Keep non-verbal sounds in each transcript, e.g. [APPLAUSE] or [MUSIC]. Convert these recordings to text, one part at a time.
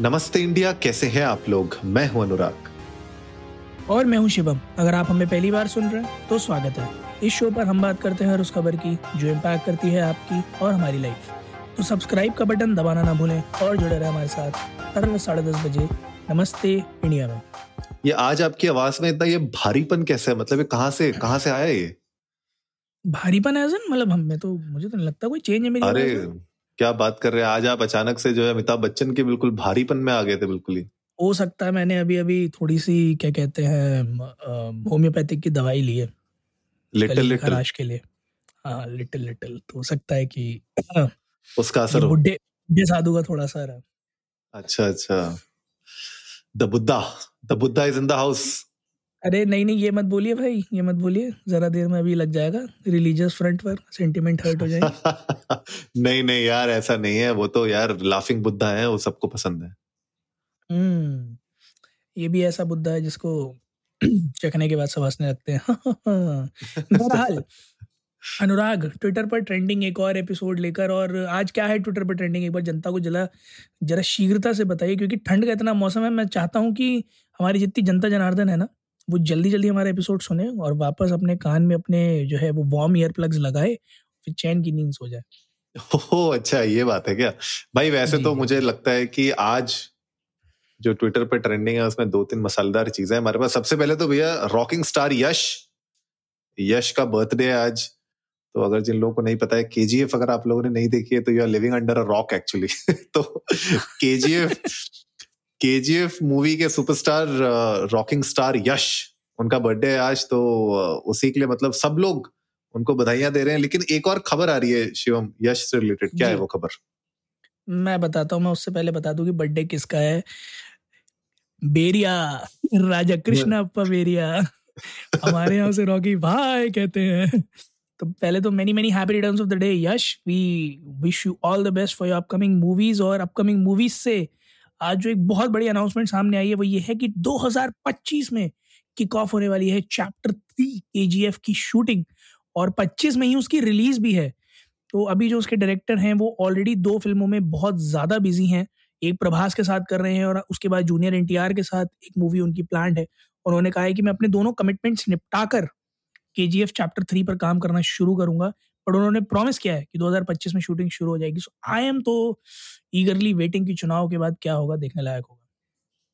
नमस्ते इंडिया कैसे हैं आप लोग? मैं हूँ अनुराग। और मैं हूँ शिवम। अगर आप हमें पहली बार सुन रहे हैं तो स्वागत है। इस शो पर हम बात करते हैं हर उस खबर की जो इम्पैक्ट करती है आपकी और हमारी लाइफ तो सब्सक्राइब का बटन दबाना ना भूलें और जुड़े रहे हमारे साथ हर रोज साढ़े दस बजे नमस्ते इंडिया में। ये आज आपकी आवाज़ में इतना ये भारीपन कैसे है? मतलब ये कहाँ से कहाँ से आया ये? भारीपन है मतलब हमें तो मुझे तो नहीं लगता कोई चेंज है मेरी अरे में। क्या बात कर रहे हैं? आज आप अचानक से जो है अमिताभ बच्चन के बिल्कुल भारीपन में आ गए थे बिल्कुल ही। हो सकता है मैंने अभी अभी थोड़ी सी क्या कहते हैं होम्योपैथिक की दवाई ली है। Little little. खराश के लिए। हाँ लिटिल लिटिल। तो हो सकता है कि [CLEARS THROAT] उसका असर बुढ़े बुढ़े साधु का थोड़ा सा रहा अच्छा अच्छा। The Buddha. The Buddha is in the house. अरे नहीं नहीं ये मत बोलिए भाई ये मत बोलिए। जरा देर में अभी लग जाएगा। रिलीजियस फ्रंट पर सेंटिमेंट हर्ट हो जाएँगे। [LAUGHS] नहीं नहीं यार ऐसा नहीं है। वो तो यार लाफिंग बुद्धा है वो सबको पसंद है। हम्म ये भी ऐसा बुद्धा है जिसको [CLEARS THROAT] चखने के बाद सब हंसने लगते हैं। [LAUGHS] बहरहाल अनुराग ट्विटर पर ट्रेंडिंग एक और एपिसोड लेकर और आज क्या है ट्विटर पर ट्रेंडिंग एक बार जनता को जला जरा शीघ्रता से बताइए क्योंकि ठंड का इतना मौसम है मैं चाहता हूँ कि हमारी जितनी जनता जनार्दन है ना वो जल्दी जल्दी हमारा एपिसोड सुने और वापस अपने कान में अपने जो है वो वार्म ईयर प्लग्स लगाए फिर चैन की नींद सो जाए। ओह अच्छा ये बात है क्या? भाई वैसे तो मुझे लगता है कि आज जो ट्विटर पे ट्रेंडिंग है उसमें दो तीन मसालेदार चीज़ें हैं। हमारे पास सबसे पहले तो भैया रॉकिंग स्टार यश। यश का बर्थडे है आज। तो अगर जिन लोगों को नहीं पता है केजीएफ अगर आप लोगों ने नहीं देखी है तो you are living under a rock actually तो केजीएफ केजीएफ मूवी के सुपरस्टार रॉकिंग स्टार यश उनका बर्थडे है आज तो उसी के लिए मतलब सब लोग उनको बधाइयाँ दे रहे हैं। लेकिन एक और खबर आ रही है शिवम यश से रिलेटेड क्या है वो खबर? मैं बताता हूँ मैं उससे पहले बता दूँ कि बर्थडे किसका है? बेरिया राजा कृष्ण अप्पा बेरिया। हमारे यहाँ से रॉकी भाई कहते हैं। तो पहले तो many many happy returns of the day Yash we wish you all the best for your upcoming movies और अपकमिंग मूवीज़ से आज जो एक बहुत बड़ी अनाउंसमेंट सामने आई है, वो ये है कि 2025 में किक ऑफ़ होने वाली है चैप्टर थ्री के की शूटिंग और 25 में ही उसकी रिलीज़ भी है। तो अभी जो उसके डायरेक्टर हैं, वो ऑलरेडी दो फ़िल्मों में बहुत ज़्यादा बिज़ी हैं। एक प्रभास के साथ कर रहे हैं और उसके बाद जूनियर एनटीआर के साथ एक मूवी उनकी प्लान है। उन्होंने कहा है कि मैं अपने दोनों कमिटमेंट्स निपटा कर के चैप्टर थ्री पर काम करना शुरू करूँगा। पर उन्होंने प्रॉमिस किया है कि 2025 में शूटिंग शुरू हो जाएगी। सो आई एम तो ईगरली वेटिंग कि चुनाव के बाद क्या होगा देखने लायक होगा।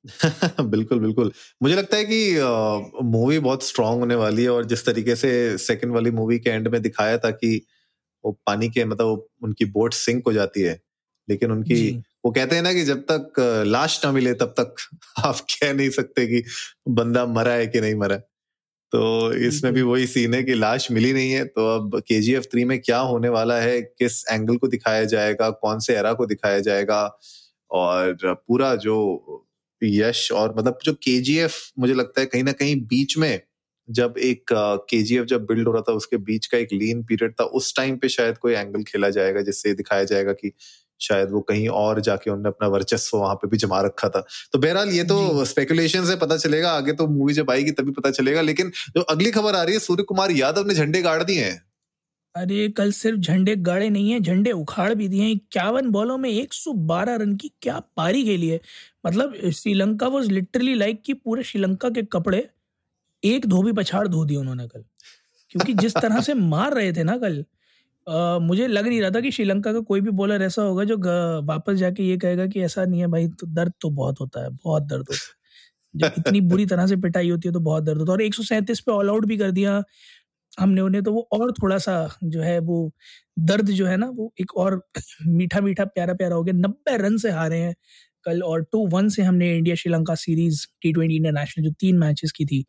[LAUGHS] बिल्कुल बिल्कुल। मुझे लगता है कि मूवी बहुत स्ट्रांग होने वाली है और जिस तरीके से सेकंड वाली मूवी के एंड में दिखाया था कि वो पानी के मतलब उनकी बोट सिंक हो जाती है लेकिन उनकी वो कहते हैं ना कि जब तक लाश ना मिले तब तक आप [LAUGHS] कह नहीं सकते कि बंदा मरा है कि नहीं मरा है। तो इसमें भी वही सीन है कि लाश मिली नहीं है तो अब के जी एफ़ थ्री में क्या होने वाला है? किस एंगल को दिखाया जाएगा? कौन से एरा को दिखाया जाएगा? और पूरा जो यश और मतलब जो के जी एफ़ मुझे लगता है कहीं ना कहीं बीच में जब एक के जी एफ़ जब बिल्ड हो रहा था उसके बीच का एक लीन पीरियड था उस टाइम पे शायद कोई एंगल खेला जाएगा जिससे दिखाया जाएगा कि शायद वो कहीं और जाके उन्होंने अपना वर्चस्व वहाँ पे भी जमा रखा था। तो बहरहाल ये तो स्पेकुलेशन से पता चलेगा आगे तो मूवी जब आएगी तभी पता चलेगा लेकिन जो अगली खबर आ रही है सूर्य कुमार यादव ने झंडे गाड़ दिए हैं। अरे कल सिर्फ़ झंडे गाड़े नहीं है झंडे उखाड़ भी दिए हैं। इक्यावन बॉलों में 112 रन की क्या पारी खेली है। मतलब श्रीलंका वॉज़ लिटरली लाइक कि पूरे श्रीलंका के कपड़े एक धोबी पछाड़ धो दिए उन्होंने कल। क्योंकि जिस तरह से मार रहे थे ना कल मुझे लग नहीं रहा था कि श्रीलंका का कोई भी बॉलर ऐसा होगा जो वापस जाके ये कहेगा कि ऐसा नहीं है भाई तो दर्द तो बहुत होता है, बहुत दर्द होता है। जब इतनी बुरी तरह से पिटाई होती है तो बहुत दर्द होता है। और एक सौ सैंतीस पे ऑल आउट भी कर दिया हमने उन्हें तो वो और थोड़ा सा जो है वो दर्द जो है ना, वो एक और मीठा मीठा प्यारा प्यारा हो गया। नब्बे रन से हारे हैं कल और टू वन से हमने India Sri Lanka series T twenty international जो तीन मैचेस की थी,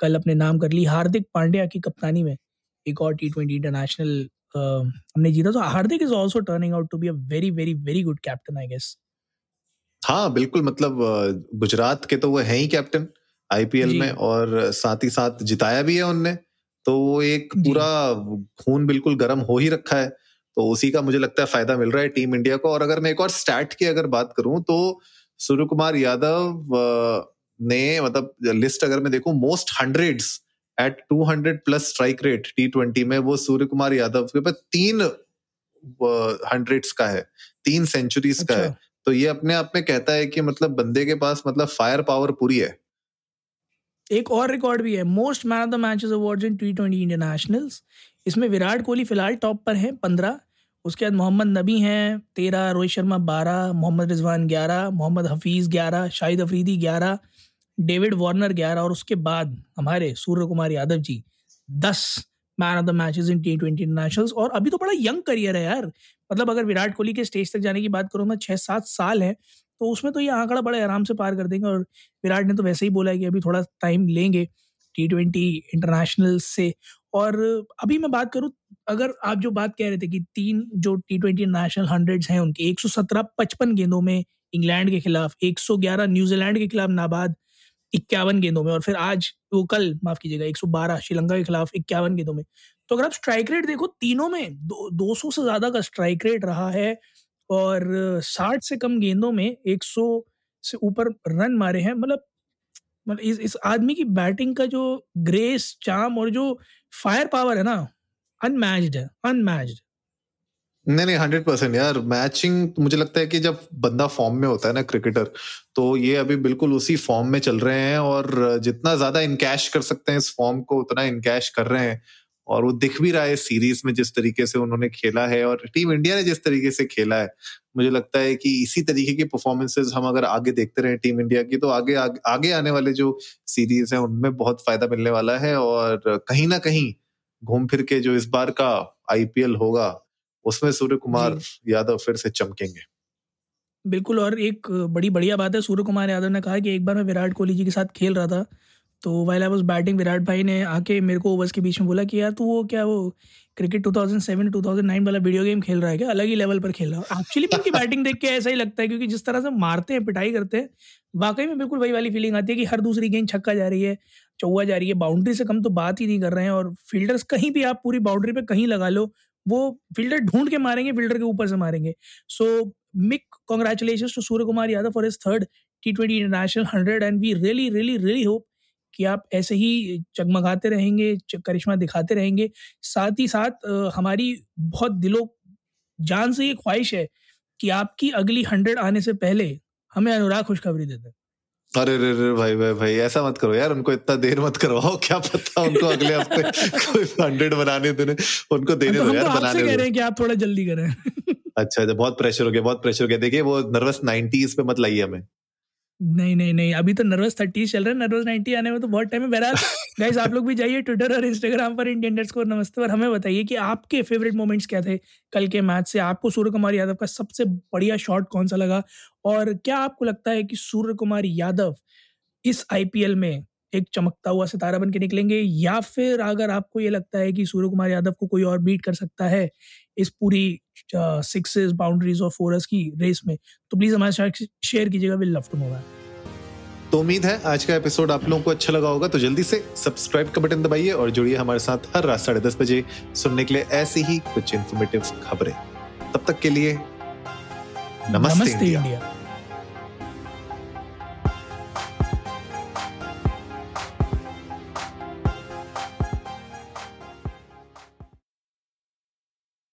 कल अपने नाम कर ली हार्दिक पांड्या की कप्तानी में एक और टी ट्वेंटी इंटरनेशनल हमने जीता। तो Hardik is also turning out to be a very very very good captain I guess हाँ बिल्कुल मतलब गुजरात के तो वो हैं ही कैप्टन आईपीएल में और साथ ही साथ जिताया भी है उनने। तो वो एक पूरा खून बिल्कुल गर्म हो ही रखा है। तो उसी का मुझे लगता है फ़ायदा मिल रहा है टीम इंडिया को। और अगर मैं एक और स्टैट की अगर बात करूँ तो सूर्य कुमार यादव ने मतलब लिस्ट अगर मैं देखूँ most hundreds at 200 plus strike rate T twenty में वो सूर्य कुमार यादव के पास तीन हंड्रेड्स का है तीन सेंचुरीज अच्छा। का है। अच्छा। तो ये अपने आप में कहता है कि मतलब बंदे के पास मतलब फायर पावर पूरी है। एक और रिकॉर्ड भी है। Most man of the matches awards in T twenty internationals इसमें विराट कोहली फ़िलहाल टॉप पर हैं पंद्रह। उसके बाद मोहम्मद नबी हैं तेरह रोहित शर्मा बारह मोहम्मद रिजवान ग्यारह मोहम्मद हफीज़ ग्यारह शाहिद अफरीदी ग्यारह। डेविड वार्नर ग्यारह और उसके बाद हमारे सूर्य कुमार यादव जी, दस man of the matches in T twenty internationals और अभी तो बड़ा यंग करियर है यार। मतलब अगर विराट कोहली के स्टेज तक जाने की बात करूँ मैं छः सात साल है तो उसमें तो ये आंकड़ा बड़े आराम से पार कर देंगे और विराट ने तो वैसे ही बोला है कि अभी थोड़ा टाइम लेंगे टी ट्वेंटी इंटरनेशनल से। और अभी मैं बात करूँ, अगर आप जो बात कह रहे थे कि तीन जो टी ट्वेंटी नेशनल हंड्रेड्स हैं, उनके एक सौ सत्रह पचपन गेंदों में इंग्लैंड के खिलाफ, एक सौ ग्यारह न्यूजीलैंड के खिलाफ नाबाद इक्यावन गेंदों में, और फिर आज वो कल, माफ़ कीजिएगा, एक सौ बारह, श्रीलंका के खिलाफ इक्यावन गेंदों में। तो अगर आप स्ट्राइक रेट देखो, तीनों में दो सौ से ज़्यादा का स्ट्राइक रेट रहा है, और साठ से कम गेंदों में एक सौ से ऊपर रन मारे हैं। मतलब मतलब इस इस आदमी की बैटिंग का जो ग्रेस चाम और जो फायर पावर है ना अनमैच्ड है अनमैच्ड नहीं नहीं हंड्रेड परसेंट यार। मैचिंग मुझे लगता है कि जब बंदा फॉर्म में होता है ना क्रिकेटर तो ये अभी बिल्कुल उसी फॉर्म में चल रहे हैं और जितना ज़्यादा इनकैश कर सकते हैं इस फॉर्म को उतना इनकैश कर रहे हैं। और वो दिख भी रहा है सीरीज़ में जिस तरीके से उन्होंने खेला है और टीम इंडिया ने जिस तरीके से खेला है। मुझे लगता है कि इसी तरीके की परफॉर्मेंसेज हम अगर आगे देखते रहे टीम इंडिया की तो आगे आगे, आने वाले जो सीरीज़ है उनमें बहुत फ़ायदा मिलने वाला है और कहीं ना कहीं घूम फिर के जो इस बार का आईपीएल होगा उसमें सूर्य कुमार यादव फिर से चमकेंगे। बिल्कुल और एक बड़ी बढ़िया बात है सूर्य कुमार यादव ने कहा कि एक बार मैं विराट कोहली जी के साथ खेल रहा था तो while I was batting Virat भाई ने आके मेरे को ओवर्स के बीच में बोला कि यार तू वो क्या वो क्रिकेट 2007 2009 वाला वीडियो गेम खेल रहा है क्या? अलग ही लेवल पर खेल रहा है। एक्चुअली उनकी [LAUGHS] बैटिंग देख के ऐसा ही लगता है क्योंकि जिस तरह से मारते हैं पिटाई करते हैं वाकई में बिल्कुल वही वाली फीलिंग आती है कि हर दूसरी गेंद छक्का जा रही है चौवा जा रही है बाउंड्री से कम तो बात ही नहीं कर रहे हैं और फील्डर्स कहीं भी आप पूरी बाउंड्री पे कहीं लगा लो वो फील्डर ढूंढ के मारेंगे, फील्डर के ऊपर से मारेंगे। So Mick congratulation to Surya Kumar Yadav for his third T twenty international hundred and we really really really hope कि आप ऐसे ही चगमगाते रहेंगे करिश्मा दिखाते रहेंगे। साथ ही साथ हमारी बहुत दिलो, जान से ये ख्वाहिश है कि आपकी अगली हंड्रेड आने से पहले हमें अनुराग खुशखबरी देते अरे रे रे भाई भाई भाई ऐसा मत करो यार उनको इतना देर मत करवाओ [LAUGHS] क्या पता उनको अगले हफ़्ते [LAUGHS] कोई हंड्रेड बनाने देने उनको देने तो दो यार बनाने कह रहे हैं कि आप थोड़ा जल्दी करें। [LAUGHS] अच्छा अच्छा बहुत प्रेशर हो गया बहुत प्रेशर हो गया। देखिए वो नर्वस नाइनटीज पे मत लाइए हमें। नहीं नहीं नहीं अभी तो नर्वस थर्टी चल रहा है नर्वस नाइनटी आने में तो बहुत टाइम है। बहरहाल [LAUGHS] गाइस आप लोग भी जाइए ट्विटर और इंस्टाग्राम पर इंडियन को नमस्ते और हमें बताइए कि आपके फेवरेट मोमेंट्स क्या थे कल के मैच से। आपको सूर्य कुमार यादव का सबसे बढ़िया शॉट कौन सा लगा? और क्या आपको लगता है कि सूर्य कुमार यादव इस आईपीएल में एक चमकता हुआ सितारा बन के निकलेंगे या फिर अगर आपको ये लगता है कि सूर्य कुमार यादव को कोई और बीट कर सकता है इस पूरी सिक्सेस बाउंड्रीज और फोरस की रेस में तो प्लीज़ हमारे साथ शेयर कीजिएगा विल लव टू नो तो उम्मीद है आज का एपिसोड आप लोगों को अच्छा लगा होगा तो जल्दी से सब्सक्राइब का बटन दबाइए और जुड़िए हमारे साथ हर रात साढ़े दस बजे सुनने के लिए ऐसी ही कुछ इन्फॉर्मेटिव खबरें। तब तक के लिए नमस्ते, नमस्ते इंडिया, इंडिया।